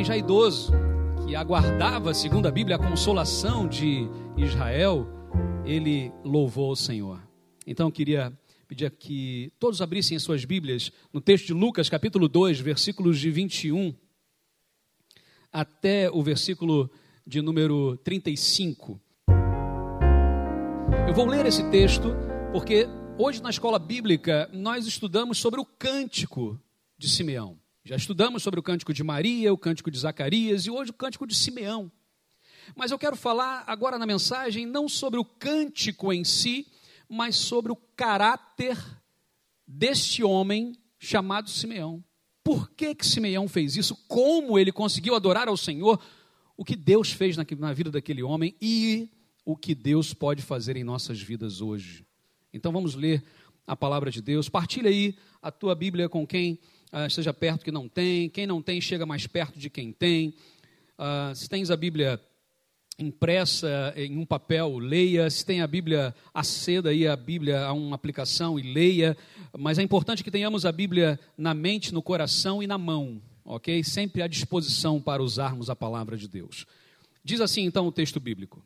homem já idoso, que aguardava, segundo a Bíblia, a consolação de Israel, ele louvou o Senhor. Então eu queria pedir que todos abrissem as suas Bíblias no texto de Lucas, capítulo 2, versículos de 21 até o versículo de número 35. Eu vou ler esse texto porque hoje na escola bíblica nós estudamos sobre o cântico de Simeão. Já estudamos sobre o cântico de Maria, o cântico de Zacarias e hoje o cântico de Simeão. Mas eu quero falar agora na mensagem não sobre o cântico em si, mas sobre o caráter deste homem chamado Simeão. Por que, que Simeão fez isso? Como ele conseguiu adorar ao Senhor? O que Deus fez na, na vida daquele homem e o que Deus pode fazer em nossas vidas hoje. Então vamos ler a palavra de Deus. Partilha aí a tua Bíblia com quem uh, esteja perto que não tem. Quem não tem, chega mais perto de quem tem. Uh, se tens a Bíblia impressa em um papel, leia. Se tem a Bíblia, aceda aí a Bíblia a uma aplicação e leia. Mas é importante que tenhamos a Bíblia na mente, no coração e na mão, ok? Sempre à disposição para usarmos a palavra de Deus. Diz assim então o texto bíblico: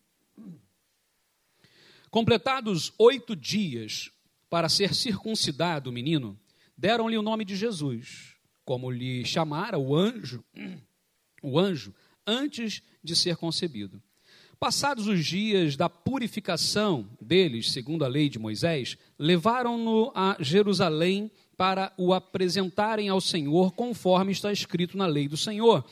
Completados oito dias para ser circuncidado o menino, deram-lhe o nome de Jesus, como lhe chamara o anjo, o anjo, antes de ser concebido. Passados os dias da purificação deles, segundo a lei de Moisés, levaram-no a Jerusalém para o apresentarem ao Senhor, conforme está escrito na lei do Senhor.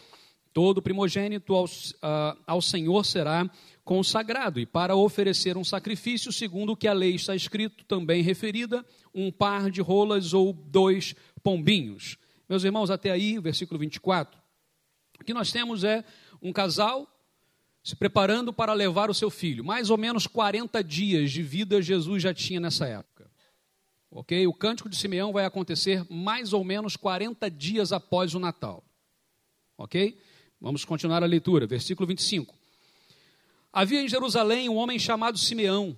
Todo primogênito ao, uh, ao Senhor será consagrado, e para oferecer um sacrifício, segundo o que a lei está escrito, também referida, um par de rolas ou dois pombinhos. Meus irmãos, até aí, versículo 24, o que nós temos é um casal se preparando para levar o seu filho. Mais ou menos 40 dias de vida Jesus já tinha nessa época. Ok? O cântico de Simeão vai acontecer mais ou menos 40 dias após o Natal. Ok? Vamos continuar a leitura, versículo 25. Havia em Jerusalém um homem chamado Simeão,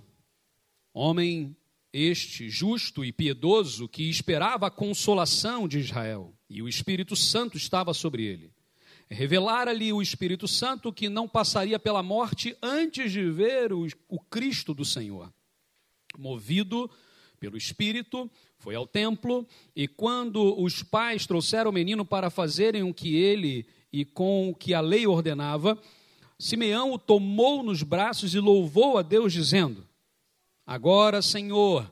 homem este justo e piedoso que esperava a consolação de Israel, e o Espírito Santo estava sobre ele. Revelara-lhe o Espírito Santo que não passaria pela morte antes de ver o, o Cristo do Senhor. Movido pelo Espírito, foi ao templo, e quando os pais trouxeram o menino para fazerem o que ele e com o que a lei ordenava, Simeão o tomou nos braços e louvou a Deus, dizendo: Agora, Senhor,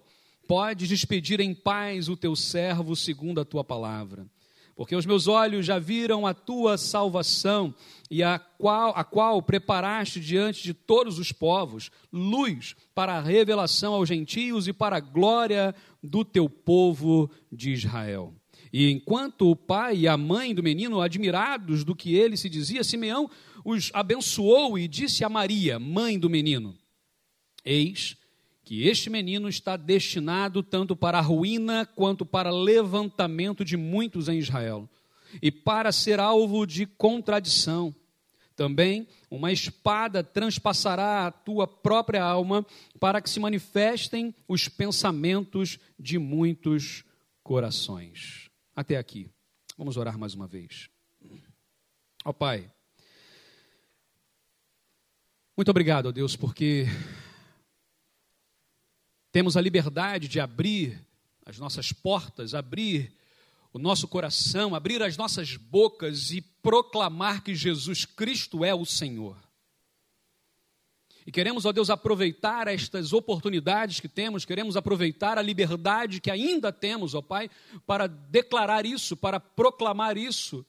podes despedir em paz o teu servo segundo a tua palavra. Porque os meus olhos já viram a tua salvação, e a qual, a qual preparaste diante de todos os povos, luz para a revelação aos gentios e para a glória do teu povo de Israel. E enquanto o pai e a mãe do menino, admirados do que ele se dizia, Simeão os abençoou e disse a Maria, mãe do menino: Eis que este menino está destinado tanto para a ruína quanto para levantamento de muitos em Israel, e para ser alvo de contradição. Também uma espada transpassará a tua própria alma, para que se manifestem os pensamentos de muitos corações. Até aqui. Vamos orar mais uma vez. Ó oh, Pai, muito obrigado, ó Deus, porque temos a liberdade de abrir as nossas portas, abrir o nosso coração, abrir as nossas bocas e proclamar que Jesus Cristo é o Senhor. E queremos, ó Deus, aproveitar estas oportunidades que temos, queremos aproveitar a liberdade que ainda temos, ó Pai, para declarar isso, para proclamar isso,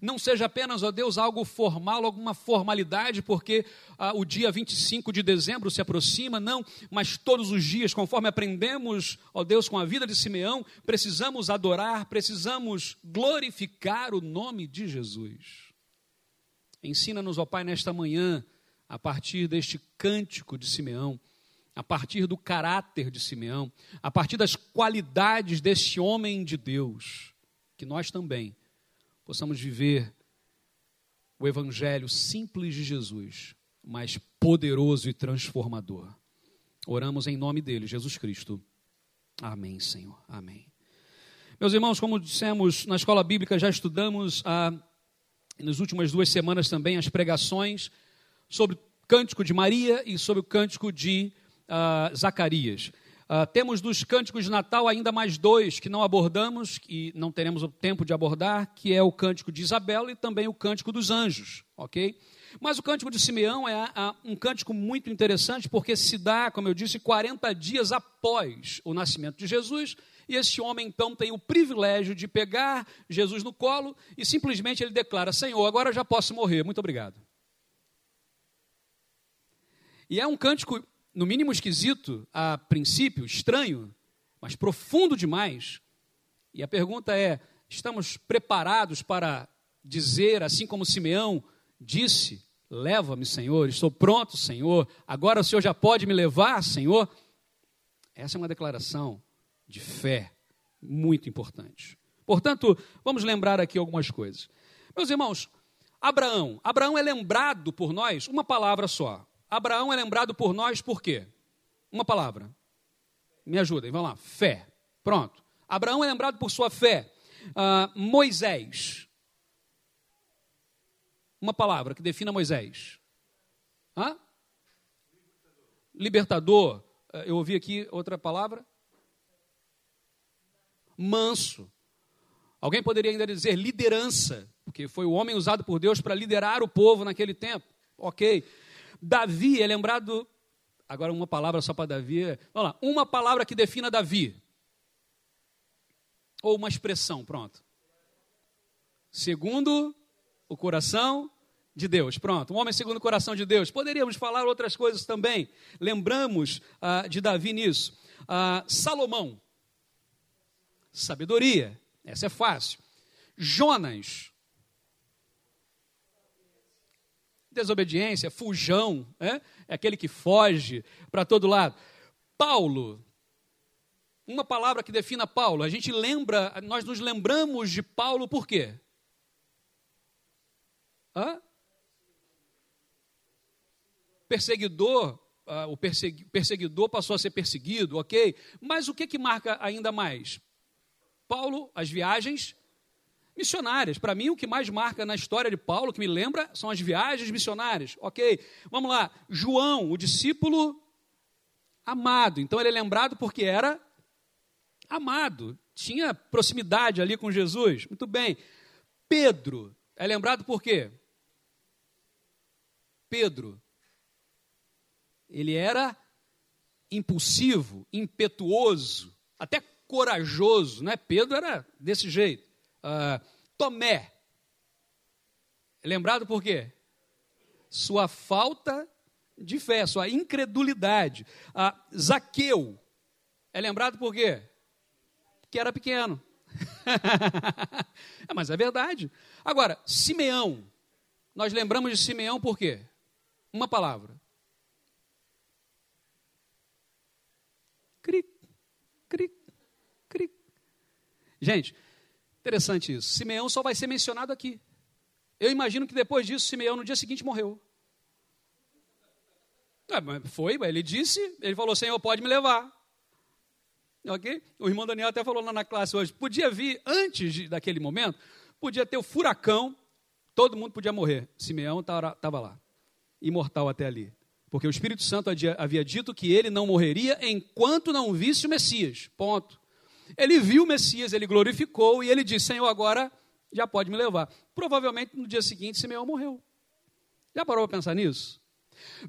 não seja apenas, ó Deus, algo formal, alguma formalidade, porque ah, o dia 25 de dezembro se aproxima, não, mas todos os dias, conforme aprendemos, ó Deus, com a vida de Simeão, precisamos adorar, precisamos glorificar o nome de Jesus. Ensina-nos, ó Pai, nesta manhã, a partir deste cântico de Simeão, a partir do caráter de Simeão, a partir das qualidades deste homem de Deus, que nós também possamos viver o evangelho simples de Jesus, mas poderoso e transformador. Oramos em nome dele, Jesus Cristo. Amém, Senhor. Amém. Meus irmãos, como dissemos na escola bíblica, já estudamos a nas últimas duas semanas também as pregações sobre o cântico de Maria e sobre o cântico de uh, Zacarias. Uh, temos dos cânticos de Natal ainda mais dois que não abordamos e não teremos o tempo de abordar, que é o cântico de Isabel e também o cântico dos anjos, ok? Mas o cântico de Simeão é um cântico muito interessante porque se dá, como eu disse, 40 dias após o nascimento de Jesus e esse homem então tem o privilégio de pegar Jesus no colo e simplesmente ele declara: Senhor, agora já posso morrer, muito obrigado. E é um cântico no mínimo esquisito, a princípio, estranho, mas profundo demais. E a pergunta é: estamos preparados para dizer, assim como Simeão disse: Leva-me, Senhor, estou pronto, Senhor, agora o Senhor já pode me levar, Senhor? Essa é uma declaração de fé muito importante. Portanto, vamos lembrar aqui algumas coisas. Meus irmãos, Abraão, Abraão é lembrado por nós uma palavra só, Abraão é lembrado por nós por quê? Uma palavra. Me ajudem, vamos lá. Fé. Pronto. Abraão é lembrado por sua fé. Uh, Moisés. Uma palavra que defina Moisés. Hã? Libertador. Uh, eu ouvi aqui outra palavra. Manso. Alguém poderia ainda dizer liderança, porque foi o homem usado por Deus para liderar o povo naquele tempo. Ok. Davi é lembrado. Agora, uma palavra só para Davi. Vamos lá. Uma palavra que defina Davi. Ou uma expressão, pronto. Segundo o coração de Deus. Pronto, um homem segundo o coração de Deus. Poderíamos falar outras coisas também. Lembramos ah, de Davi nisso. Ah, Salomão. Sabedoria. Essa é fácil. Jonas. Desobediência, fujão, é, é aquele que foge para todo lado. Paulo, uma palavra que defina Paulo, a gente lembra, nós nos lembramos de Paulo por quê? Hã? Perseguidor, uh, o perseguidor passou a ser perseguido, ok? Mas o que, que marca ainda mais? Paulo, as viagens missionárias. Para mim, o que mais marca na história de Paulo, que me lembra, são as viagens missionárias. Ok, vamos lá. João, o discípulo amado. Então, ele é lembrado porque era amado, tinha proximidade ali com Jesus. Muito bem. Pedro é lembrado por quê? Pedro, ele era impulsivo, impetuoso, até corajoso, né? Pedro era desse jeito. Uh, Tomé. Lembrado por quê? Sua falta de fé, sua incredulidade. Uh, Zaqueu. É lembrado por quê? Que era pequeno. é, mas é verdade. Agora, Simeão. Nós lembramos de Simeão por quê? Uma palavra. Cri, cri, cri. Gente, Interessante isso. Simeão só vai ser mencionado aqui. Eu imagino que depois disso, Simeão no dia seguinte morreu. É, foi, ele disse, ele falou: Senhor, pode me levar. Ok? O irmão Daniel até falou lá na classe hoje: podia vir antes de, daquele momento, podia ter o furacão, todo mundo podia morrer. Simeão estava lá, imortal até ali. Porque o Espírito Santo havia dito que ele não morreria enquanto não visse o Messias. Ponto. Ele viu o Messias, ele glorificou e ele disse: Senhor, agora já pode me levar. Provavelmente no dia seguinte, Simeão morreu. Já parou para pensar nisso?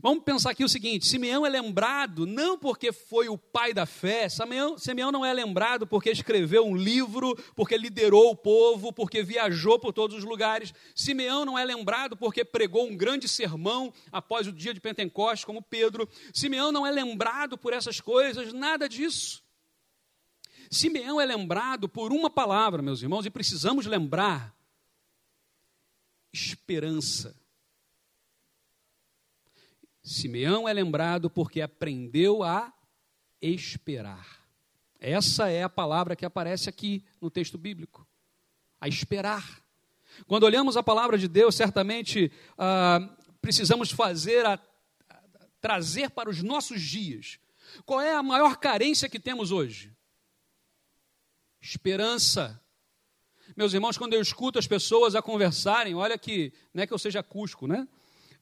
Vamos pensar aqui o seguinte: Simeão é lembrado não porque foi o pai da fé, Simeão, Simeão não é lembrado porque escreveu um livro, porque liderou o povo, porque viajou por todos os lugares. Simeão não é lembrado porque pregou um grande sermão após o dia de Pentecostes, como Pedro. Simeão não é lembrado por essas coisas, nada disso. Simeão é lembrado por uma palavra, meus irmãos, e precisamos lembrar: esperança. Simeão é lembrado porque aprendeu a esperar. Essa é a palavra que aparece aqui no texto bíblico. A esperar. Quando olhamos a palavra de Deus, certamente ah, precisamos fazer, a, a, trazer para os nossos dias. Qual é a maior carência que temos hoje? Esperança. Meus irmãos, quando eu escuto as pessoas a conversarem, olha que, não é que eu seja cusco, né?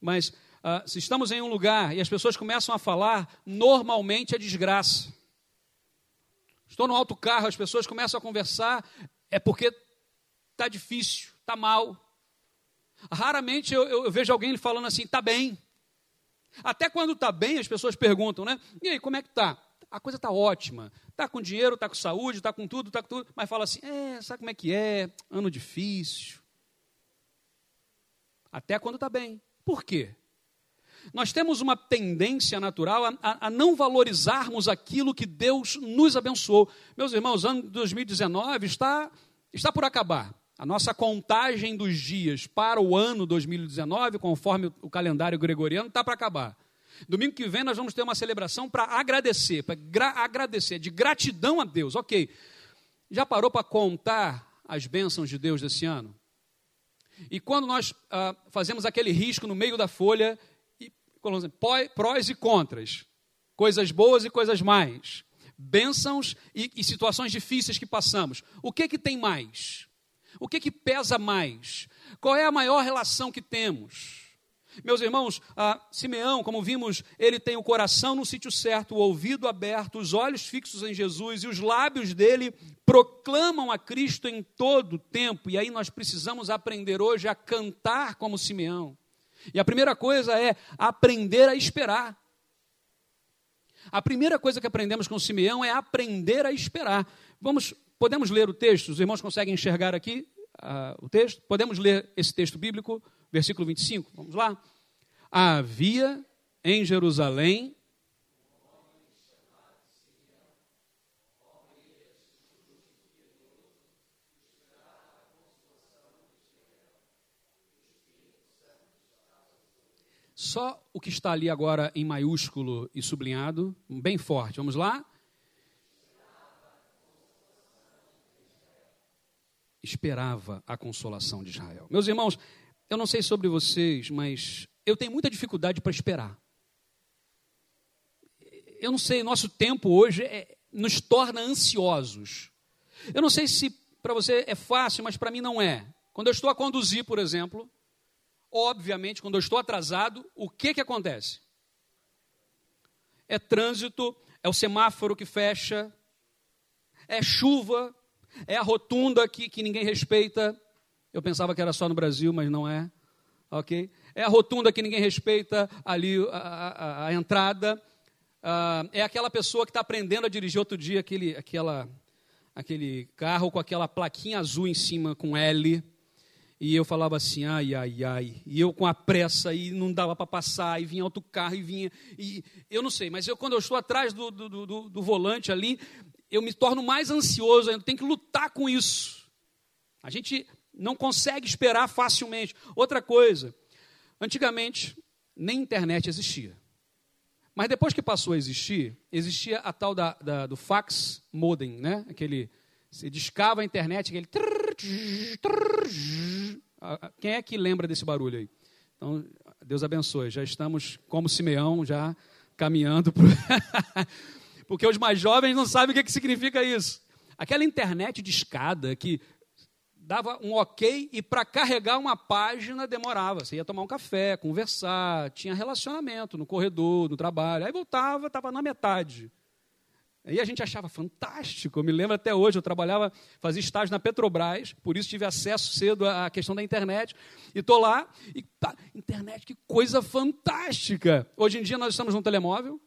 Mas uh, se estamos em um lugar e as pessoas começam a falar, normalmente é desgraça. Estou no alto carro, as pessoas começam a conversar, é porque está difícil, está mal. Raramente eu, eu, eu, vejo alguém falando assim, está bem. Até quando está bem, as pessoas perguntam, né? E aí, como é que está? A coisa está ótima. Está com dinheiro, está com saúde, está com tudo, está com tudo. Mas fala assim, é, sabe como é que é? Ano difícil. Até quando está bem. Por quê? Nós temos uma tendência natural a, a, a, não valorizarmos aquilo que Deus nos abençoou. Meus irmãos, ano de 2019 está, está por acabar. A nossa contagem dos dias para o ano 2019, conforme o calendário gregoriano, está para acabar. Domingo que vem nós vamos ter uma celebração para agradecer, para gra agradecer, de gratidão a Deus. Ok. Já parou para contar as bênçãos de Deus desse ano? E quando nós ah, fazemos aquele risco no meio da folha prós e contras, coisas boas e coisas mais, bênçãos e, e situações difíceis que passamos. O que que tem mais? O que que pesa mais? Qual é a maior relação que temos? Meus irmãos, Simeão, como vimos, ele tem o coração no sítio certo, o ouvido aberto, os olhos fixos em Jesus e os lábios dele proclamam a Cristo em todo o tempo. E aí nós precisamos aprender hoje a cantar como Simeão. E a primeira coisa é aprender a esperar. A primeira coisa que aprendemos com Simeão é aprender a esperar. Vamos, podemos ler o texto? Os irmãos conseguem enxergar aqui uh, o texto? Podemos ler esse texto bíblico, versículo 25? Vamos lá? Havia em Jerusalém Só o que está ali agora em maiúsculo e sublinhado, bem forte. Vamos lá? Esperava a consolação de Israel. Meus irmãos, eu não sei sobre vocês, mas eu tenho muita dificuldade para esperar. Eu não sei, nosso tempo hoje é, nos torna ansiosos. Eu não sei se para você é fácil, mas para mim não é. Quando eu estou a conduzir, por exemplo, obviamente, quando eu estou atrasado, o que, que acontece? É trânsito, é o semáforo que fecha, é chuva, é a rotunda que, que ninguém respeita. Eu pensava que era só no Brasil, mas não é. Ok? É a rotunda que ninguém respeita ali a, a, a entrada. Uh, é aquela pessoa que está aprendendo a dirigir outro dia aquele, aquela, aquele carro com aquela plaquinha azul em cima com L. E eu falava assim, ai, ai, ai. E eu com a pressa, e não dava para passar, e vinha outro carro, e vinha. E eu não sei, mas eu, quando eu estou atrás do, do, do, do volante ali, eu me torno mais ansioso, eu tenho que lutar com isso. A gente não consegue esperar facilmente. Outra coisa, antigamente, nem internet existia. Mas depois que passou a existir, existia a tal da, da do fax modem, né? Aquele, você discava a internet, aquele quem é que lembra desse barulho aí? Então, Deus abençoe. Já estamos, como Simeão, já caminhando. Pro... Porque os mais jovens não sabem o que, que significa isso. Aquela internet de escada que dava um ok e para carregar uma página demorava. Você ia tomar um café, conversar, tinha relacionamento no corredor, no trabalho. Aí voltava, estava na metade. E a gente achava fantástico. Eu me lembro até hoje, eu trabalhava, fazia estágio na Petrobras, por isso tive acesso cedo à questão da internet. E estou lá, e tá, internet, que coisa fantástica. Hoje em dia nós estamos no telemóvel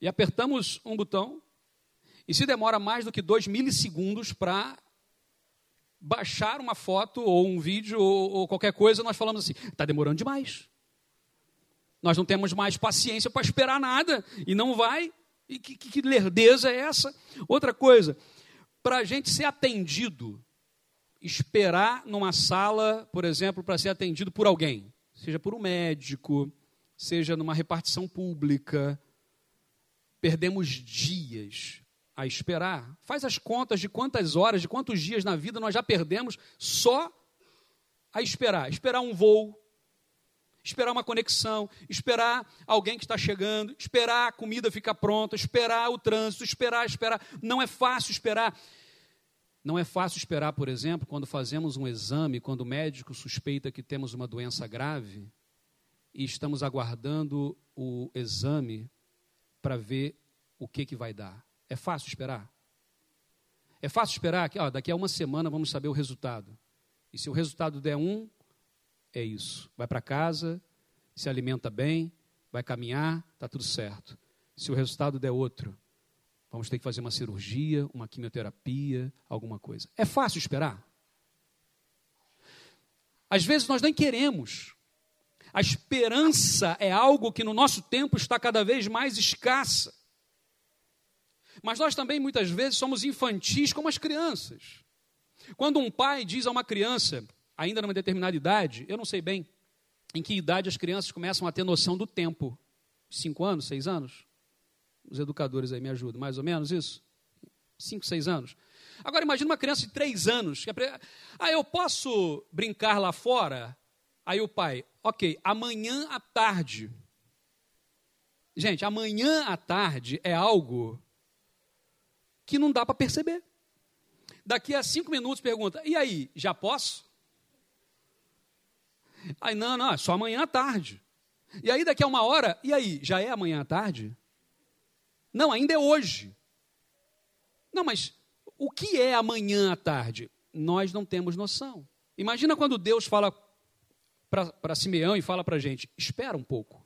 e apertamos um botão, e se demora mais do que dois milissegundos para baixar uma foto ou um vídeo ou, ou qualquer coisa, nós falamos assim: está demorando demais. Nós não temos mais paciência para esperar nada, e não vai. E que, que, que lerdeza é essa? Outra coisa, para a gente ser atendido, esperar numa sala, por exemplo, para ser atendido por alguém, seja por um médico, seja numa repartição pública, perdemos dias a esperar. Faz as contas de quantas horas, de quantos dias na vida nós já perdemos só a esperar. Esperar um voo, esperar uma conexão, esperar alguém que está chegando, esperar a comida ficar pronta, esperar o trânsito, esperar, esperar. Não é fácil esperar. Não é fácil esperar, por exemplo, quando fazemos um exame, quando o médico suspeita que temos uma doença grave e estamos aguardando o exame para ver o que, que vai dar. É fácil esperar? É fácil esperar que ó, daqui a uma semana vamos saber o resultado. E se o resultado der um, é isso. Vai para casa, se alimenta bem, vai caminhar, está tudo certo. Se o resultado der outro, Vamos ter que fazer uma cirurgia, uma quimioterapia, alguma coisa. É fácil esperar? Às vezes nós nem queremos. A esperança é algo que no nosso tempo está cada vez mais escassa. Mas nós também muitas vezes somos infantis como as crianças. Quando um pai diz a uma criança, ainda numa determinada idade, eu não sei bem em que idade as crianças começam a ter noção do tempo. Cinco anos, seis anos? Os educadores aí me ajudam, mais ou menos isso? Cinco, seis anos. Agora imagine uma criança de três anos. Que é... Ah, eu posso brincar lá fora? Aí o pai, ok, amanhã à tarde. Gente, amanhã à tarde é algo que não dá para perceber. Daqui a cinco minutos pergunta, e aí, já posso? Aí, não, não, é só amanhã à tarde. E aí, daqui a uma hora, e aí, já é amanhã à tarde? Não, ainda é hoje. Não, mas o que é amanhã à tarde? Nós não temos noção. Imagina quando Deus fala para Simeão e fala para a gente: espera um pouco.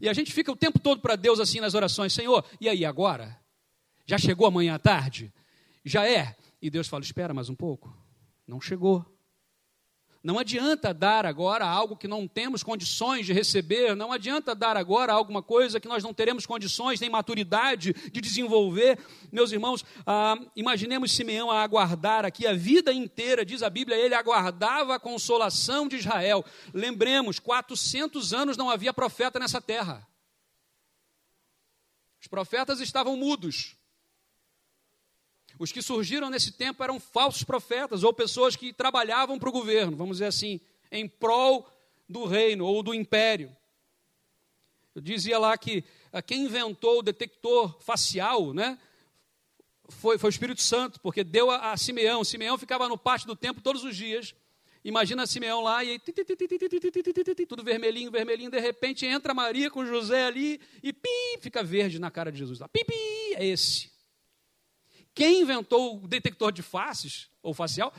E a gente fica o tempo todo para Deus assim nas orações: Senhor, e aí agora? Já chegou amanhã à tarde? Já é? E Deus fala: espera mais um pouco. Não chegou. Não adianta dar agora algo que não temos condições de receber, não adianta dar agora alguma coisa que nós não teremos condições nem maturidade de desenvolver. Meus irmãos, ah, imaginemos Simeão a aguardar aqui a vida inteira, diz a Bíblia, ele aguardava a consolação de Israel. Lembremos, 400 anos não havia profeta nessa terra. Os profetas estavam mudos. Os que surgiram nesse tempo eram falsos profetas ou pessoas que trabalhavam para o governo, vamos dizer assim, em prol do reino ou do império. Eu dizia lá que ah, quem inventou o detector facial, né, foi, foi o Espírito Santo, porque deu a, a Simeão. Simeão ficava no pátio do templo todos os dias. Imagina Simeão lá e tudo vermelhinho, vermelhinho, de repente entra Maria com José ali e pi, fica verde na cara de Jesus. Pi, pi, é esse. Quem inventou o detector de faces, ou facial,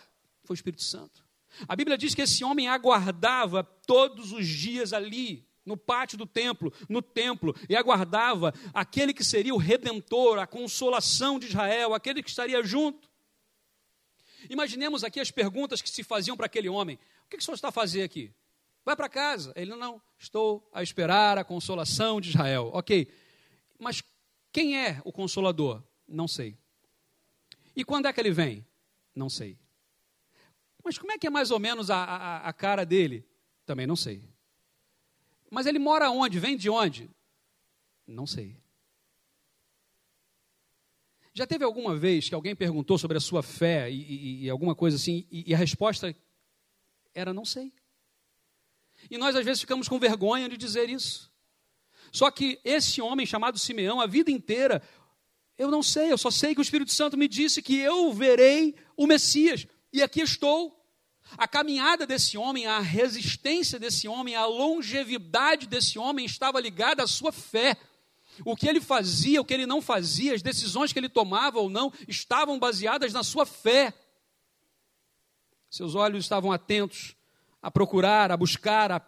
foi o Espírito Santo. A Bíblia diz que esse homem aguardava todos os dias ali, no pátio do templo, no templo, e aguardava aquele que seria o redentor, a consolação de Israel, aquele que estaria junto. Imaginemos aqui as perguntas que se faziam para aquele homem: O que, que o senhor está a fazer aqui? Vai para casa. Ele, não, estou a esperar a consolação de Israel. Ok, mas quem é o consolador? Não sei. E quando é que ele vem? Não sei. Mas como é que é mais ou menos a, a, a cara dele? Também não sei. Mas ele mora onde? Vem de onde? Não sei. Já teve alguma vez que alguém perguntou sobre a sua fé e, e, e alguma coisa assim, e, e a resposta era não sei. E nós às vezes ficamos com vergonha de dizer isso. Só que esse homem chamado Simeão, a vida inteira, eu não sei, eu só sei que o Espírito Santo me disse que eu verei o Messias. E aqui estou. A caminhada desse homem, a resistência desse homem, a longevidade desse homem estava ligada à sua fé. O que ele fazia, o que ele não fazia, as decisões que ele tomava ou não, estavam baseadas na sua fé. Seus olhos estavam atentos a procurar, a buscar, a,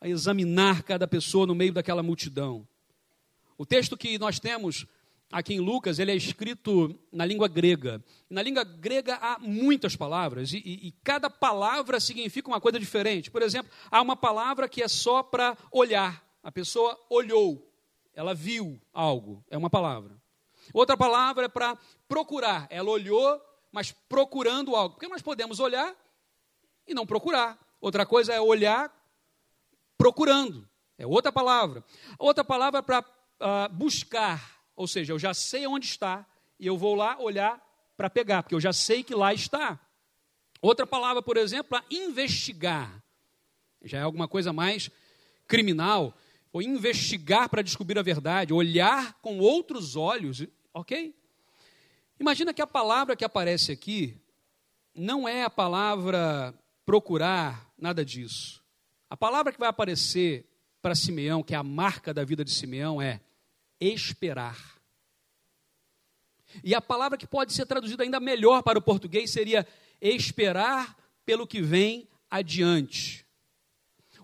a examinar cada pessoa no meio daquela multidão. O texto que nós temos aqui em Lucas, ele é escrito na língua grega. Na língua grega há muitas palavras, e, e, e, cada palavra significa uma coisa diferente. Por exemplo, há uma palavra que é só para olhar. A pessoa olhou, ela viu algo, é uma palavra. Outra palavra é para procurar. Ela olhou, mas procurando algo. Porque nós podemos olhar e não procurar. Outra coisa é olhar procurando. É outra palavra. Outra palavra é para uh, buscar ou seja, eu já sei onde está e eu vou lá olhar para pegar, porque eu já sei que lá está. Outra palavra, por exemplo, para investigar. Já é alguma coisa mais criminal. Ou investigar para descobrir a verdade, olhar com outros olhos, ok? Imagina que a palavra que aparece aqui não é a palavra procurar, nada disso. A palavra que vai aparecer para Simeão, que é a marca da vida de Simeão, é esperar. E a palavra que pode ser traduzida ainda melhor para o português seria esperar pelo que vem adiante.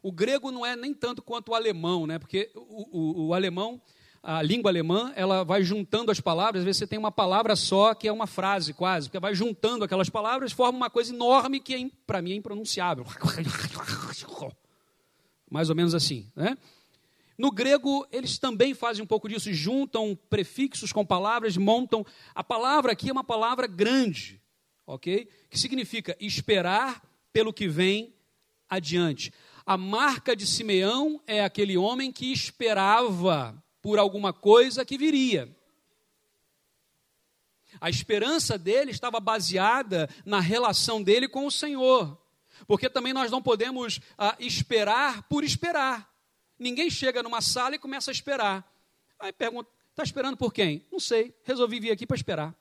O grego não é nem tanto quanto o alemão, né? porque o, o, o alemão a língua alemã, ela vai juntando as palavras, às vezes você tem uma palavra só que é uma frase quase, porque vai juntando aquelas palavras, forma uma coisa enorme que é, para mim é impronunciável. Mais ou menos assim, né? No grego, eles também fazem um pouco disso, juntam prefixos com palavras, montam. A palavra aqui é uma palavra grande, ok? Que significa esperar pelo que vem adiante. A marca de Simeão é aquele homem que esperava por alguma coisa que viria. A esperança dele estava baseada na relação dele com o Senhor. Porque também nós não podemos ah, esperar por esperar. Ninguém chega numa sala e começa a esperar. Aí pergunta: está esperando por quem? Não sei, resolvi vir aqui para esperar.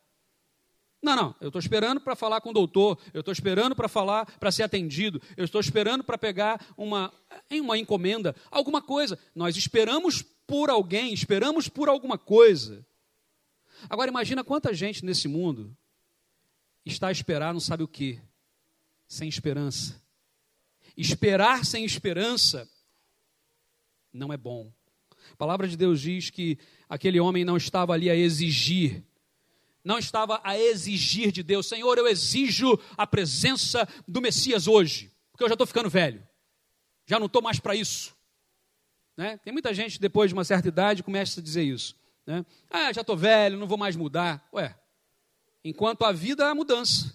Não, não, eu estou esperando para falar com o doutor, eu estou esperando para falar, para ser atendido, eu estou esperando para pegar uma, uma encomenda, alguma coisa. Nós esperamos por alguém, esperamos por alguma coisa. Agora imagina quanta gente nesse mundo está a esperar não sabe o que, sem esperança. Esperar sem esperança não é bom. A palavra de Deus diz que aquele homem não estava ali a exigir, não estava a exigir de Deus, Senhor, eu exijo a presença do Messias hoje, porque eu já estou ficando velho, já não estou mais para isso. Né? Tem muita gente, depois de uma certa idade, começa a dizer isso. Né? Ah, já estou velho, não vou mais mudar. Ué, enquanto a vida há mudança,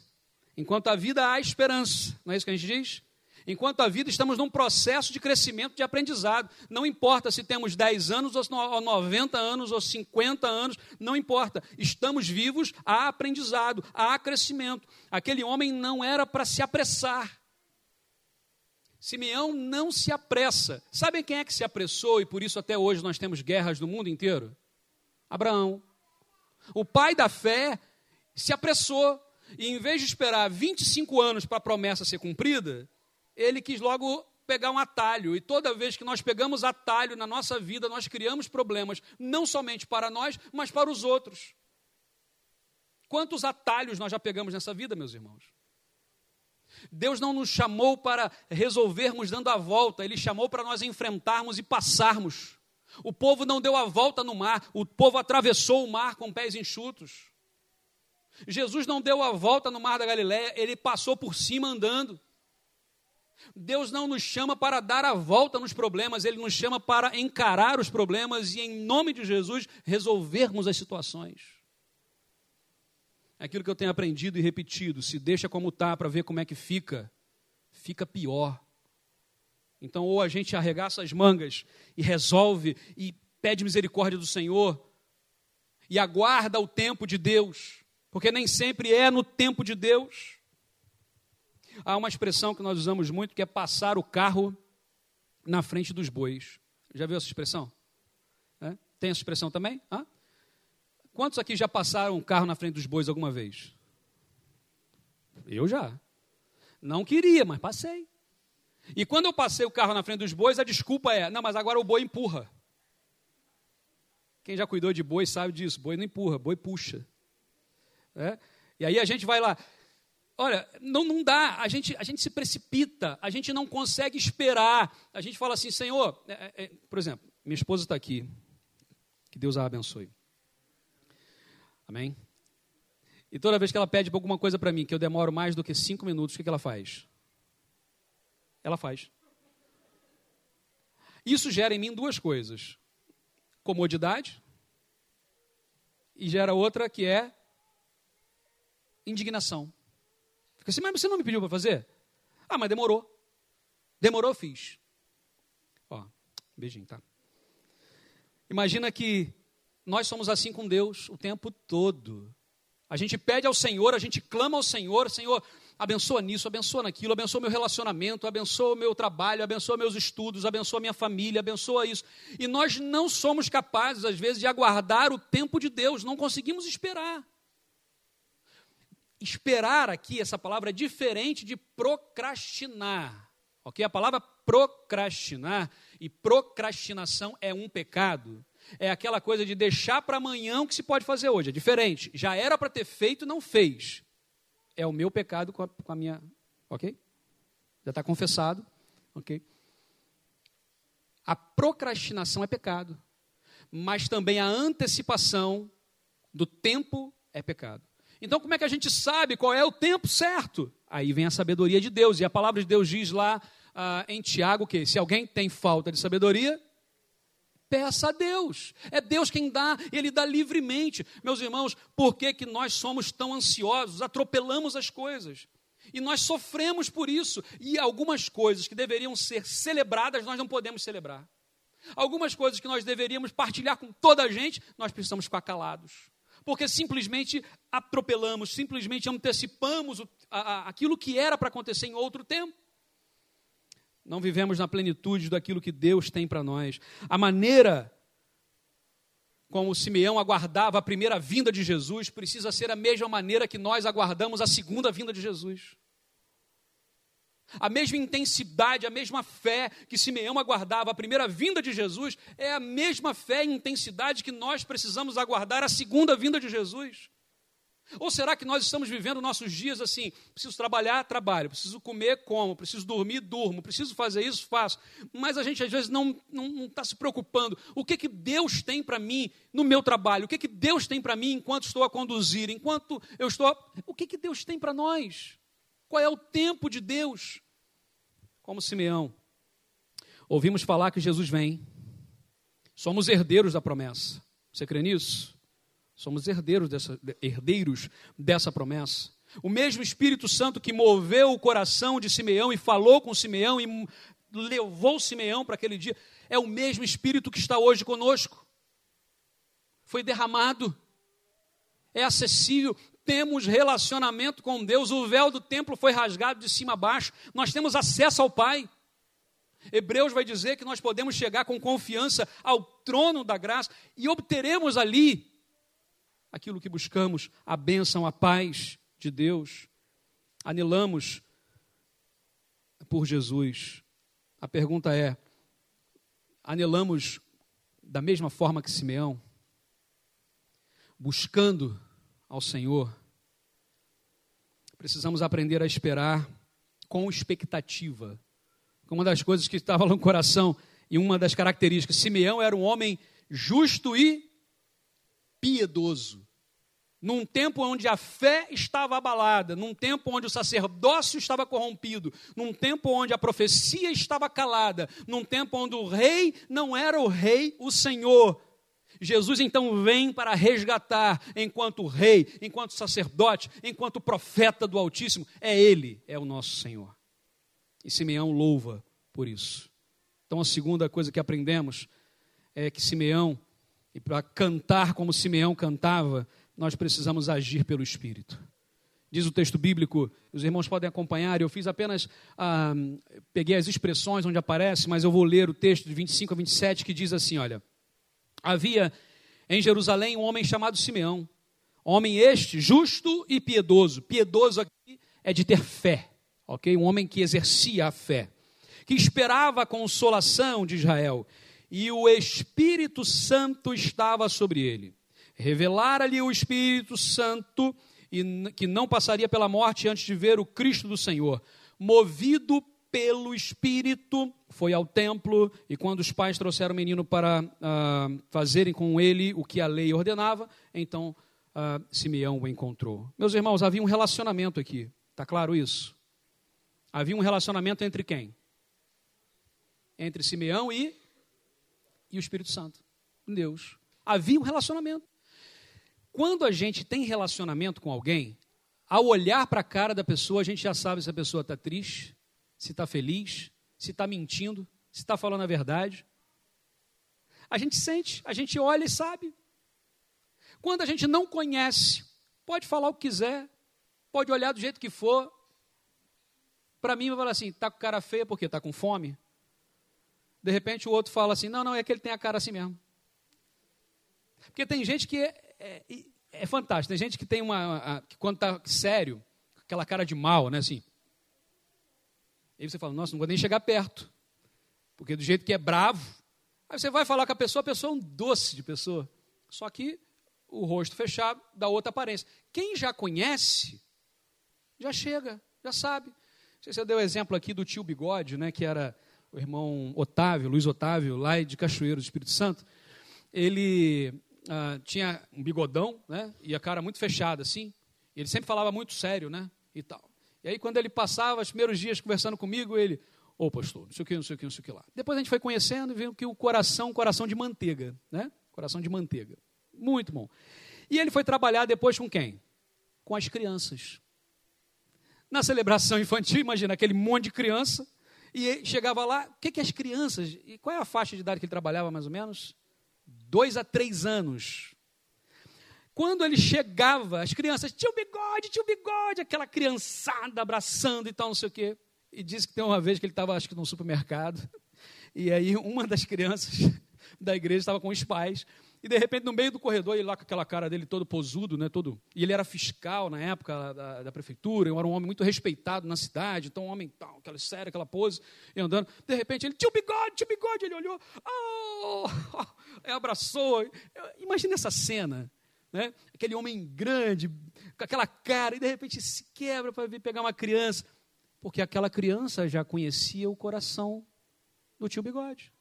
enquanto a vida há esperança, não é isso que a gente diz? Enquanto a vida, estamos num processo de crescimento, de aprendizado. Não importa se temos 10 anos, ou 90 anos, ou 50 anos, não importa. Estamos vivos, há aprendizado, há crescimento. Aquele homem não era para se apressar. Simeão não se apressa. Sabem quem é que se apressou e por isso até hoje nós temos guerras no mundo inteiro? Abraão. O pai da fé se apressou e em vez de esperar 25 anos para a promessa ser cumprida, ele quis logo pegar um atalho. E toda vez que nós pegamos atalho na nossa vida, nós criamos problemas, não somente para nós, mas para os outros. Quantos atalhos nós já pegamos nessa vida, meus irmãos? Deus não nos chamou para resolvermos dando a volta, Ele chamou para nós enfrentarmos e passarmos. O povo não deu a volta no mar, o povo atravessou o mar com pés enxutos. Jesus não deu a volta no mar da Galiléia, ele passou por cima andando. Deus não nos chama para dar a volta nos problemas, ele nos chama para encarar os problemas e, em nome de Jesus, resolvermos as situações. É aquilo que eu tenho aprendido e repetido, se deixa como está para ver como é que fica, fica pior. Então, ou a gente arregaça as mangas e resolve e pede misericórdia do Senhor e aguarda o tempo de Deus, porque nem sempre é no tempo de Deus. Há uma expressão que nós usamos muito que é passar o carro na frente dos bois. Já viu essa expressão? É? Tem essa expressão também? Hã? Quantos aqui já passaram um carro na frente dos bois alguma vez? Eu já. Não queria, mas passei. E quando eu passei o carro na frente dos bois, a desculpa é: não, mas agora o boi empurra. Quem já cuidou de boi sabe disso: boi não empurra, boi puxa. É? E aí a gente vai lá. Olha, não, não dá, a gente, a gente se precipita, a gente não consegue esperar. A gente fala assim: Senhor, é, é, é por exemplo, minha esposa está aqui, que Deus a abençoe. Amém? E toda vez que ela pede alguma coisa para mim, que eu demoro mais do que cinco minutos, o que, que ela faz? Ela faz. Isso gera em mim duas coisas: comodidade e gera outra que é indignação. Fica assim, mas você não me pediu para fazer? Ah, mas demorou. Demorou, fiz. Ó, beijinho, tá? Imagina que nós somos assim com Deus o tempo todo. A gente pede ao Senhor, a gente clama ao Senhor, Senhor, abençoa nisso, abençoa naquilo, abençoa meu relacionamento, abençoa meu trabalho, abençoa meus estudos, abençoa minha família, abençoa isso. E nós não somos capazes, às vezes, de aguardar o tempo de Deus, não conseguimos esperar. Esperar aqui, essa palavra é diferente de procrastinar. Ok? A palavra procrastinar e procrastinação é um pecado. É aquela coisa de deixar para amanhã o que se pode fazer hoje. É diferente. Já era para ter feito não fez. É o meu pecado com a, com a minha. Ok? Já está confessado. Ok? A procrastinação é pecado. Mas também a antecipação do tempo é pecado. Então, como é que a gente sabe qual é o tempo certo? Aí vem a sabedoria de Deus. E a palavra de Deus diz lá ah, em Tiago que se alguém tem falta de sabedoria, peça a Deus. É Deus quem dá, Ele dá livremente. Meus irmãos, por que, que nós somos tão ansiosos, atropelamos as coisas? E nós sofremos por isso. E algumas coisas que deveriam ser celebradas, nós não podemos celebrar. Algumas coisas que nós deveríamos partilhar com toda a gente, nós precisamos ficar calados porque simplesmente atropelamos, simplesmente antecipamos o, a, a, aquilo que era para acontecer em outro tempo. Não vivemos na plenitude daquilo que Deus tem para nós. A maneira como Simeão aguardava a primeira vinda de Jesus precisa ser a mesma maneira que nós aguardamos a segunda vinda de Jesus. A mesma intensidade, a mesma fé que Simeão aguardava a primeira vinda de Jesus, é a mesma fé e intensidade que nós precisamos aguardar a segunda vinda de Jesus. Ou será que nós estamos vivendo nossos dias assim? Preciso trabalhar, trabalho. Preciso comer, como. Preciso dormir, durmo. Preciso fazer isso, faço. Mas a gente às vezes não está se preocupando. O que, que Deus tem para mim no meu trabalho? O que, que Deus tem para mim enquanto estou a conduzir? Enquanto eu estou. A... O que, que Deus tem para nós? Qual é o tempo de Deus? Como Simeão, ouvimos falar que Jesus vem. Somos herdeiros da promessa. Você crê nisso? Somos herdeiros dessa, herdeiros dessa promessa. O mesmo Espírito Santo que moveu o coração de Simeão e falou com Simeão e levou Simeão para aquele dia, é o mesmo Espírito que está hoje conosco. Foi derramado, é acessível temos relacionamento com Deus, o véu do templo foi rasgado de cima a baixo, nós temos acesso ao Pai. Hebreus vai dizer que nós podemos chegar com confiança ao trono da graça e obteremos ali aquilo que buscamos, a bênção, a paz de Deus. Anelamos por Jesus. A pergunta é: anelamos da mesma forma que Simeão? Buscando ao Senhor, precisamos aprender a esperar com expectativa. Uma das coisas que estava no coração e uma das características, Simeão era um homem justo e piedoso. Num tempo onde a fé estava abalada, num tempo onde o sacerdócio estava corrompido, num tempo onde a profecia estava calada, num tempo onde o rei não era o rei, o Senhor, Jesus então vem para resgatar, enquanto rei, enquanto sacerdote, enquanto profeta do Altíssimo, é Ele, é o nosso Senhor. E Simeão louva por isso. Então a segunda coisa que aprendemos é que Simeão, e para cantar como Simeão cantava, nós precisamos agir pelo Espírito. Diz o texto bíblico, os irmãos podem acompanhar, eu fiz apenas, ah, peguei as expressões onde aparece, mas eu vou ler o texto de 25 a 27 que diz assim: olha. Havia em Jerusalém um homem chamado Simeão, homem este justo e piedoso. Piedoso aqui é de ter fé, ok? Um homem que exercia a fé, que esperava a consolação de Israel, e o Espírito Santo estava sobre ele. Revelara-lhe o Espírito Santo e que não passaria pela morte antes de ver o Cristo do Senhor. Movido pelo Espírito, foi ao templo e quando os pais trouxeram o menino para uh, fazerem com ele o que a lei ordenava, então uh, Simeão o encontrou. Meus irmãos, havia um relacionamento aqui, está claro isso? Havia um relacionamento entre quem? Entre Simeão e, e o Espírito Santo, Deus. Havia um relacionamento. Quando a gente tem relacionamento com alguém, ao olhar para a cara da pessoa, a gente já sabe se a pessoa está triste, se está feliz, se está mentindo, se está falando a verdade. A gente sente, a gente olha e sabe. Quando a gente não conhece, pode falar o que quiser, pode olhar do jeito que for. Para mim, vai falar assim: está com cara feia porque está com fome. De repente o outro fala assim: não, não, é que ele tem a cara assim mesmo. Porque tem gente que é, é, é fantástico. Tem gente que tem uma. que quando está sério, aquela cara de mal, né? Assim. Aí você fala, nossa, não vou nem chegar perto. Porque do jeito que é bravo. Aí você vai falar com a pessoa, a pessoa é um doce de pessoa. Só que o rosto fechado dá outra aparência. Quem já conhece, já chega, já sabe. Sei se eu dei o exemplo aqui do tio Bigode, né, que era o irmão Otávio, Luiz Otávio, lá de Cachoeiro do Espírito Santo. Ele ah, tinha um bigodão, né, e a cara muito fechada, assim. Ele sempre falava muito sério, né, e tal. E aí, quando ele passava os primeiros dias conversando comigo, ele, ô oh, pastor, não sei o que, não sei o que, não sei o que lá. Depois a gente foi conhecendo e viu que o coração, coração de manteiga, né? Coração de manteiga. Muito bom. E ele foi trabalhar depois com quem? Com as crianças. Na celebração infantil, imagina aquele monte de criança, e chegava lá, o que, que as crianças, e qual é a faixa de idade que ele trabalhava mais ou menos? Dois a três anos. Quando ele chegava, as crianças, tio bigode, tio bigode, aquela criançada abraçando e tal, não sei o quê. E disse que tem uma vez que ele estava, acho que num supermercado, e aí uma das crianças da igreja estava com os pais, e de repente, no meio do corredor, ele lá com aquela cara dele todo posudo, né, todo, e ele era fiscal na época da, da prefeitura, era um homem muito respeitado na cidade, então um homem tal, aquela séria, aquela pose, e andando. De repente, ele, tio bigode, tio bigode, ele olhou, oh, abraçou. Imagina essa cena, né? aquele homem grande, com aquela cara, e de repente se quebra para vir pegar uma criança, porque aquela criança já conhecia o coração do tio bigode.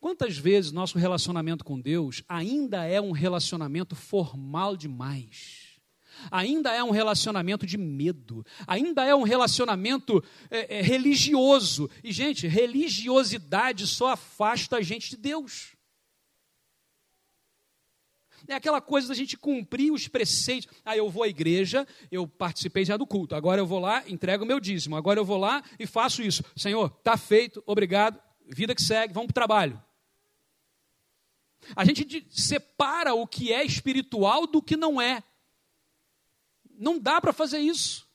Quantas vezes nosso relacionamento com Deus ainda é um relacionamento formal demais? Ainda é um relacionamento de medo, ainda é um relacionamento é, é, religioso. E, gente, religiosidade só afasta a gente de Deus. É aquela coisa da gente cumprir os preceitos. Ah, eu vou à igreja, eu participei já do culto, agora eu vou lá, entrego o meu dízimo, agora eu vou lá e faço isso. Senhor, está feito, obrigado, vida que segue, vamos para o trabalho. A gente separa o que é espiritual do que não é. Não dá para fazer isso.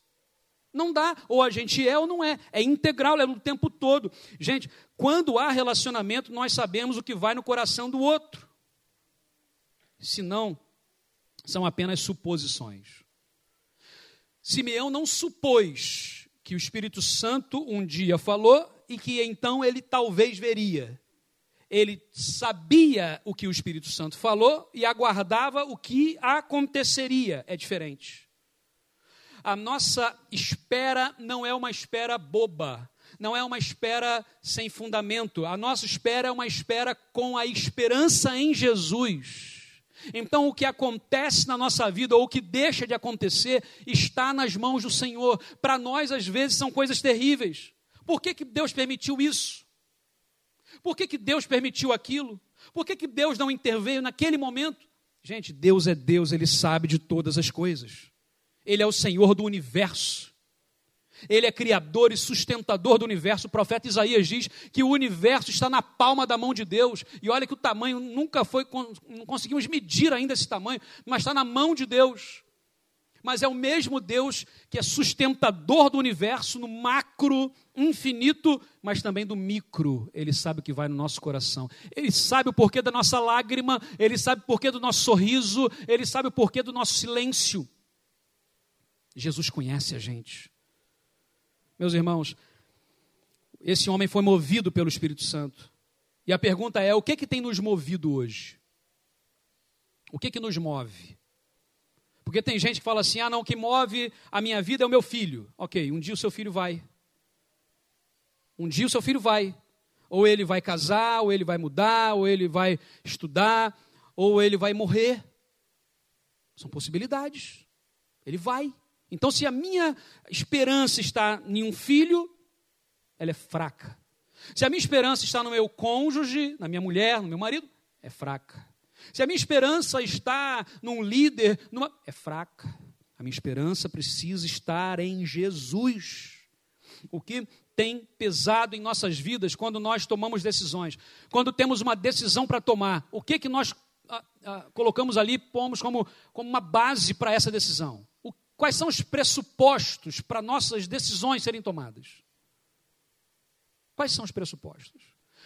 Não dá. Ou a gente é ou não é. É integral, é o tempo todo. Gente, quando há relacionamento, nós sabemos o que vai no coração do outro. Se não, são apenas suposições. Simeão não supôs que o Espírito Santo um dia falou e que então ele talvez veria ele sabia o que o Espírito Santo falou e aguardava o que aconteceria. É diferente. A nossa espera não é uma espera boba, não é uma espera sem fundamento. A nossa espera é uma espera com a esperança em Jesus. Então, o que acontece na nossa vida ou o que deixa de acontecer está nas mãos do Senhor. Para nós, às vezes, são coisas terríveis. Por que, que Deus permitiu isso? Por que, que Deus permitiu aquilo? Por que, que Deus não interveio naquele momento? Gente, Deus é Deus, Ele sabe de todas as coisas. Ele é o Senhor do universo. Ele é criador e sustentador do universo. O profeta Isaías diz que o universo está na palma da mão de Deus. E olha que o tamanho nunca foi, não conseguimos medir ainda esse tamanho, mas está na mão de Deus mas é o mesmo Deus que é sustentador do universo no macro, infinito, mas também do micro. Ele sabe o que vai no nosso coração. Ele sabe o porquê da nossa lágrima, ele sabe o porquê do nosso sorriso, ele sabe o porquê do nosso silêncio. Jesus conhece a gente. Meus irmãos, esse homem foi movido pelo Espírito Santo. E a pergunta é: o que, que tem nos movido hoje? O que, que nos move? Porque tem gente que fala assim: ah, não, o que move a minha vida é o meu filho. Ok, um dia o seu filho vai. Um dia o seu filho vai. Ou ele vai casar, ou ele vai mudar, ou ele vai estudar, ou ele vai morrer. São possibilidades. Ele vai. Então, se a minha esperança está em um filho, ela é fraca. Se a minha esperança está no meu cônjuge, na minha mulher, no meu marido, é fraca. Se a minha esperança está num líder, numa... é fraca. A minha esperança precisa estar em Jesus. O que tem pesado em nossas vidas quando nós tomamos decisões, quando temos uma decisão para tomar, o que que nós ah, ah, colocamos ali, pomos como, como uma base para essa decisão? Quais são os pressupostos para nossas decisões serem tomadas? Quais são os pressupostos?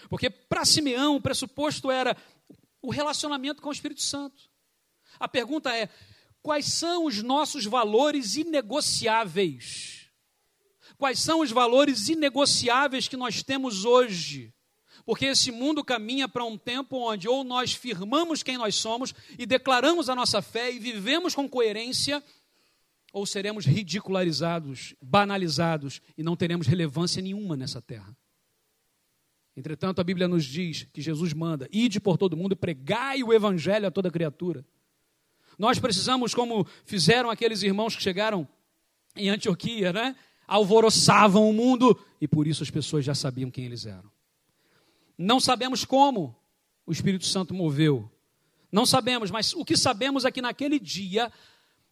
Porque para Simeão o pressuposto era o relacionamento com o Espírito Santo. A pergunta é: quais são os nossos valores inegociáveis? Quais são os valores inegociáveis que nós temos hoje? Porque esse mundo caminha para um tempo onde ou nós firmamos quem nós somos e declaramos a nossa fé e vivemos com coerência, ou seremos ridicularizados, banalizados e não teremos relevância nenhuma nessa terra. Entretanto, a Bíblia nos diz que Jesus manda: ide por todo mundo e pregai o evangelho a toda criatura. Nós precisamos, como fizeram aqueles irmãos que chegaram em Antioquia, né? Alvoroçavam o mundo e por isso as pessoas já sabiam quem eles eram. Não sabemos como o Espírito Santo moveu. Não sabemos, mas o que sabemos é que naquele dia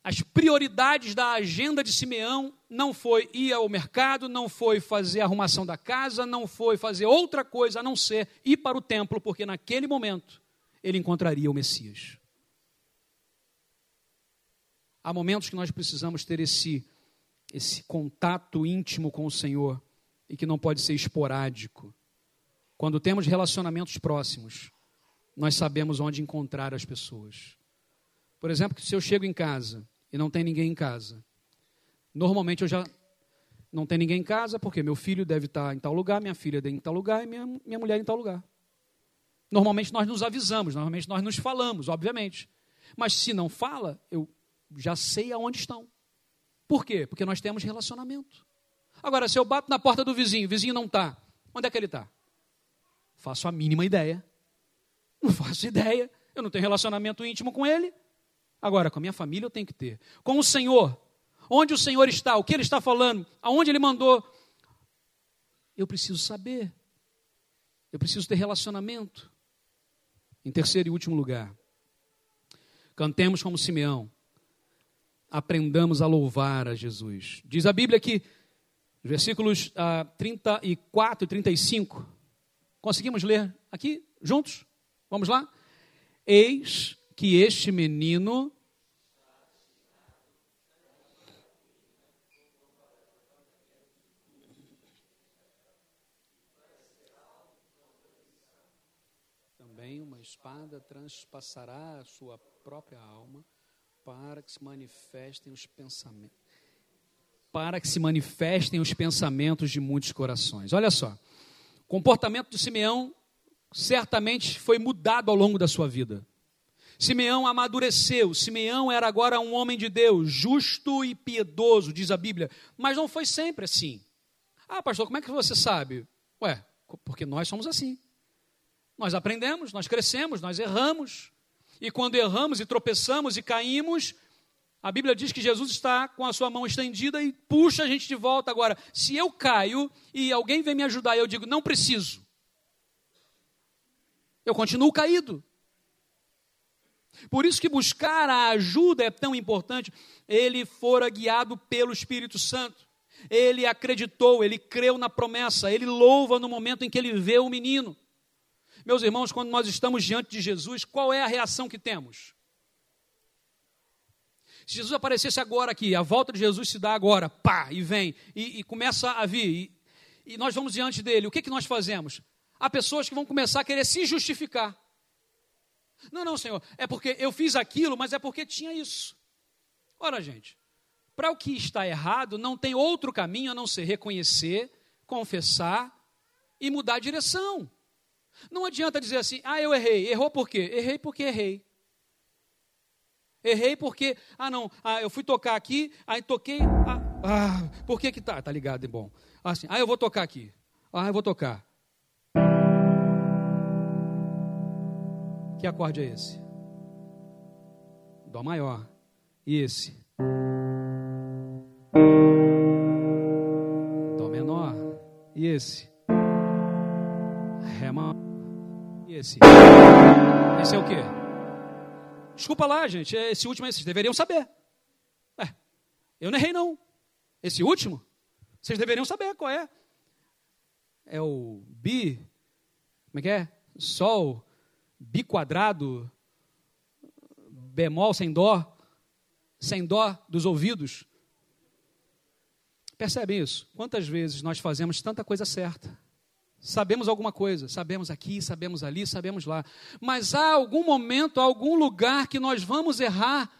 as prioridades da agenda de Simeão não foi ir ao mercado, não foi fazer a arrumação da casa, não foi fazer outra coisa a não ser ir para o templo, porque naquele momento ele encontraria o Messias. Há momentos que nós precisamos ter esse, esse contato íntimo com o Senhor e que não pode ser esporádico. Quando temos relacionamentos próximos, nós sabemos onde encontrar as pessoas. Por exemplo, se eu chego em casa e não tem ninguém em casa. Normalmente eu já não tem ninguém em casa porque meu filho deve estar em tal lugar, minha filha em tal lugar e minha, minha mulher em tal lugar. Normalmente nós nos avisamos, normalmente nós nos falamos, obviamente. Mas se não fala, eu já sei aonde estão. Por quê? Porque nós temos relacionamento. Agora, se eu bato na porta do vizinho, o vizinho não está, onde é que ele está? Faço a mínima ideia. Não faço ideia. Eu não tenho relacionamento íntimo com ele. Agora, com a minha família eu tenho que ter. Com o Senhor, onde o Senhor está, o que Ele está falando, aonde Ele mandou, eu preciso saber. Eu preciso ter relacionamento. Em terceiro e último lugar, cantemos como Simeão. Aprendamos a louvar a Jesus. Diz a Bíblia que, versículos ah, 34 e 35, conseguimos ler aqui juntos? Vamos lá? Eis que este menino espada transpassará a sua própria alma para que se manifestem os pensamentos para que se manifestem os pensamentos de muitos corações. Olha só. O comportamento de Simeão certamente foi mudado ao longo da sua vida. Simeão amadureceu, Simeão era agora um homem de Deus, justo e piedoso, diz a Bíblia, mas não foi sempre assim. Ah, pastor, como é que você sabe? Ué, porque nós somos assim. Nós aprendemos, nós crescemos, nós erramos. E quando erramos e tropeçamos e caímos, a Bíblia diz que Jesus está com a sua mão estendida e puxa a gente de volta. Agora, se eu caio e alguém vem me ajudar e eu digo, não preciso, eu continuo caído. Por isso que buscar a ajuda é tão importante. Ele fora guiado pelo Espírito Santo. Ele acreditou, ele creu na promessa, ele louva no momento em que ele vê o menino. Meus irmãos, quando nós estamos diante de Jesus, qual é a reação que temos? Se Jesus aparecesse agora aqui, a volta de Jesus se dá agora, pá, e vem, e, e começa a vir, e, e, nós vamos diante dele, o que, que nós fazemos? Há pessoas que vão começar a querer se justificar. Não, não, Senhor, é porque eu fiz aquilo, mas é porque tinha isso. Ora, gente, para o que está errado, não tem outro caminho a não ser reconhecer, confessar e mudar a direção. Não adianta dizer assim, ah, eu errei. Errou por quê? Errei porque errei. Errei porque, ah, não, ah, eu fui tocar aqui, aí toquei, ah, ah por que que tá? Tá ligado, é bom. Assim, ah, eu vou tocar aqui. Ah, eu vou tocar. Que acorde é esse? Dó maior. E esse? Dó menor. E esse? Ré maior esse? Esse é o quê? Desculpa lá, gente, é esse último aí vocês deveriam saber. É, eu não errei, não. Esse último, vocês deveriam saber qual é. É o bi, como é que é? Sol, bi quadrado, bemol sem dó, sem dó dos ouvidos. Percebem isso? Quantas vezes nós fazemos tanta coisa certa, Sabemos alguma coisa, sabemos aqui, sabemos ali, sabemos lá. Mas há algum momento, algum lugar que nós vamos errar.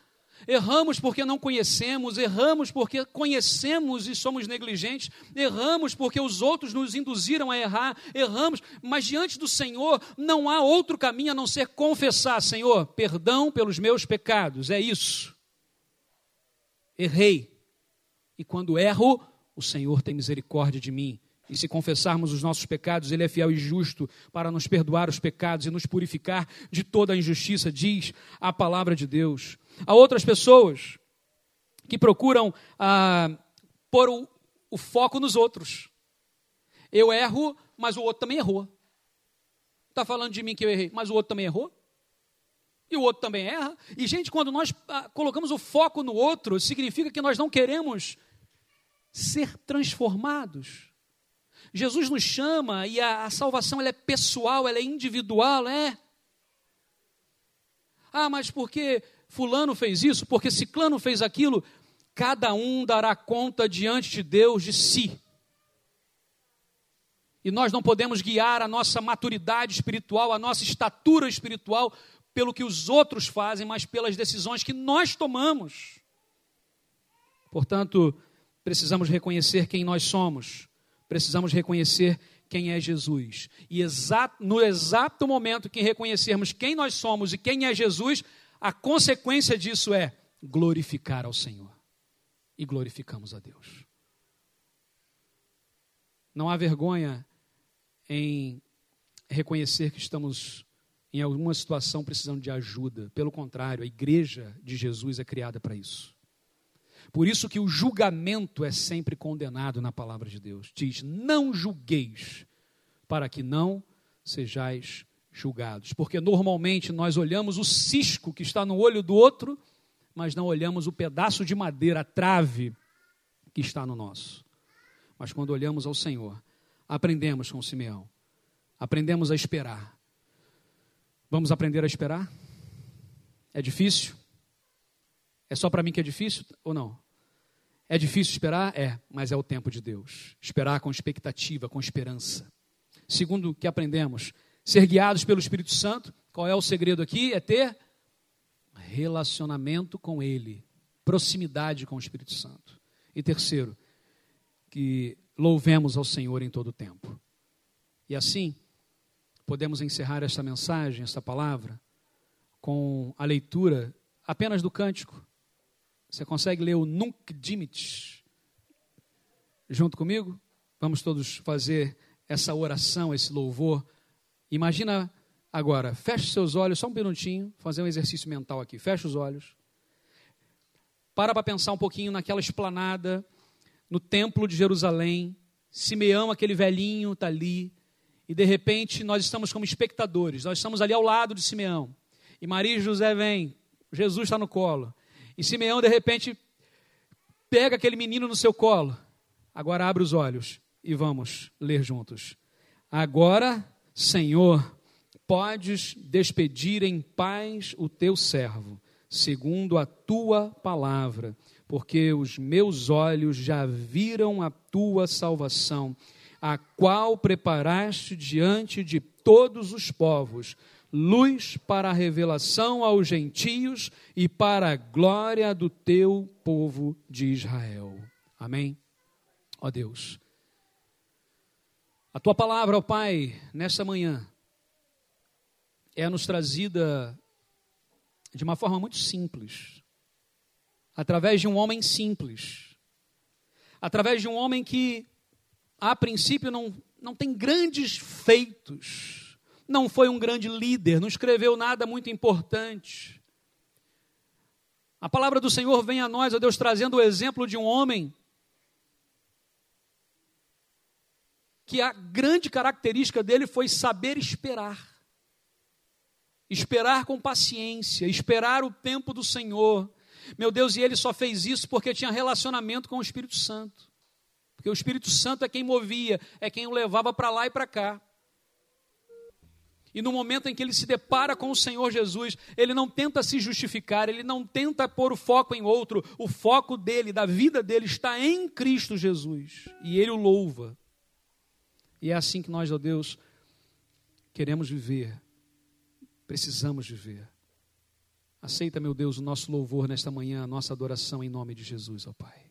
Erramos porque não conhecemos, erramos porque conhecemos e somos negligentes, erramos porque os outros nos induziram a errar, erramos, mas diante do Senhor não há outro caminho a não ser confessar: Senhor, perdão pelos meus pecados, é isso. Errei. E quando erro, o Senhor tem misericórdia de mim e se confessarmos os nossos pecados, Ele é fiel e justo para nos perdoar os pecados e nos purificar de toda a injustiça, diz a palavra de Deus. Há outras pessoas que procuram ah, pôr o, o foco nos outros. Eu erro, mas o outro também errou. Está falando de mim que eu errei, mas o outro também errou? E o outro também erra? E, gente, quando nós ah, colocamos o foco no outro, significa que nós não queremos ser transformados. Jesus nos chama e a, a salvação ela é pessoal, ela é individual, é. Ah, mas porque fulano fez isso, porque ciclano fez aquilo, cada um dará conta diante de Deus de si. E nós não podemos guiar a nossa maturidade espiritual, a nossa estatura espiritual pelo que os outros fazem, mas pelas decisões que nós tomamos. Portanto, precisamos reconhecer quem nós somos precisamos reconhecer quem é Jesus. E exato, no exato momento que reconhecermos quem nós somos e quem é Jesus, a consequência disso é glorificar ao Senhor. E glorificamos a Deus. Não há vergonha em reconhecer que estamos em alguma situação precisando de ajuda. Pelo contrário, a igreja de Jesus é criada para isso. Por isso que o julgamento é sempre condenado na palavra de Deus. Diz: "Não julgueis, para que não sejais julgados". Porque normalmente nós olhamos o cisco que está no olho do outro, mas não olhamos o pedaço de madeira, a trave que está no nosso. Mas quando olhamos ao Senhor, aprendemos com Simeão. Aprendemos a esperar. Vamos aprender a esperar? É difícil? É só para mim que é difícil ou não? É difícil esperar? É, mas é o tempo de Deus. Esperar com expectativa, com esperança. Segundo que aprendemos, ser guiados pelo Espírito Santo. Qual é o segredo aqui? É ter relacionamento com Ele, proximidade com o Espírito Santo. E terceiro, que louvemos ao Senhor em todo o tempo. E assim, podemos encerrar esta mensagem, esta palavra, com a leitura apenas do cântico você consegue ler o Nunc Dimit junto comigo? Vamos todos fazer essa oração, esse louvor. Imagina agora, feche seus olhos só um minutinho, fazer um exercício mental aqui. Feche os olhos. Para para pensar um pouquinho naquela esplanada, no templo de Jerusalém. Simeão, aquele velhinho, está ali. E de repente nós estamos como espectadores. Nós estamos ali ao lado de Simeão. E Maria e José vêm. Jesus está no colo. E Simeão, de repente, pega aquele menino no seu colo. Agora abre os olhos e vamos ler juntos. Agora, Senhor, podes despedir em paz o teu servo, segundo a tua palavra, porque os meus olhos já viram a tua salvação, a qual preparaste diante de todos os povos luz para a revelação aos gentios e para a glória do teu povo de Israel. Amém? Ó Deus. A tua palavra, ó Pai, nessa manhã, é nos trazida de uma forma muito simples, através de um homem simples, através de um homem que, a princípio, não, não tem grandes feitos, não foi um grande líder, não escreveu nada muito importante. A palavra do Senhor vem a nós, ó Deus, trazendo o exemplo de um homem que a grande característica dele foi saber esperar. Esperar com paciência, esperar o tempo do Senhor. Meu Deus, e ele só fez isso porque tinha relacionamento com o Espírito Santo. Porque o Espírito Santo é quem movia, é quem o levava para lá e para cá. E no momento em que ele se depara com o Senhor Jesus, ele não tenta se justificar, ele não tenta pôr o foco em outro, o foco dele, da vida dele, está em Cristo Jesus. E ele o louva. E é assim que nós, ó Deus, queremos viver, precisamos viver. Aceita, meu Deus, o nosso louvor nesta manhã, a nossa adoração em nome de Jesus, ó Pai.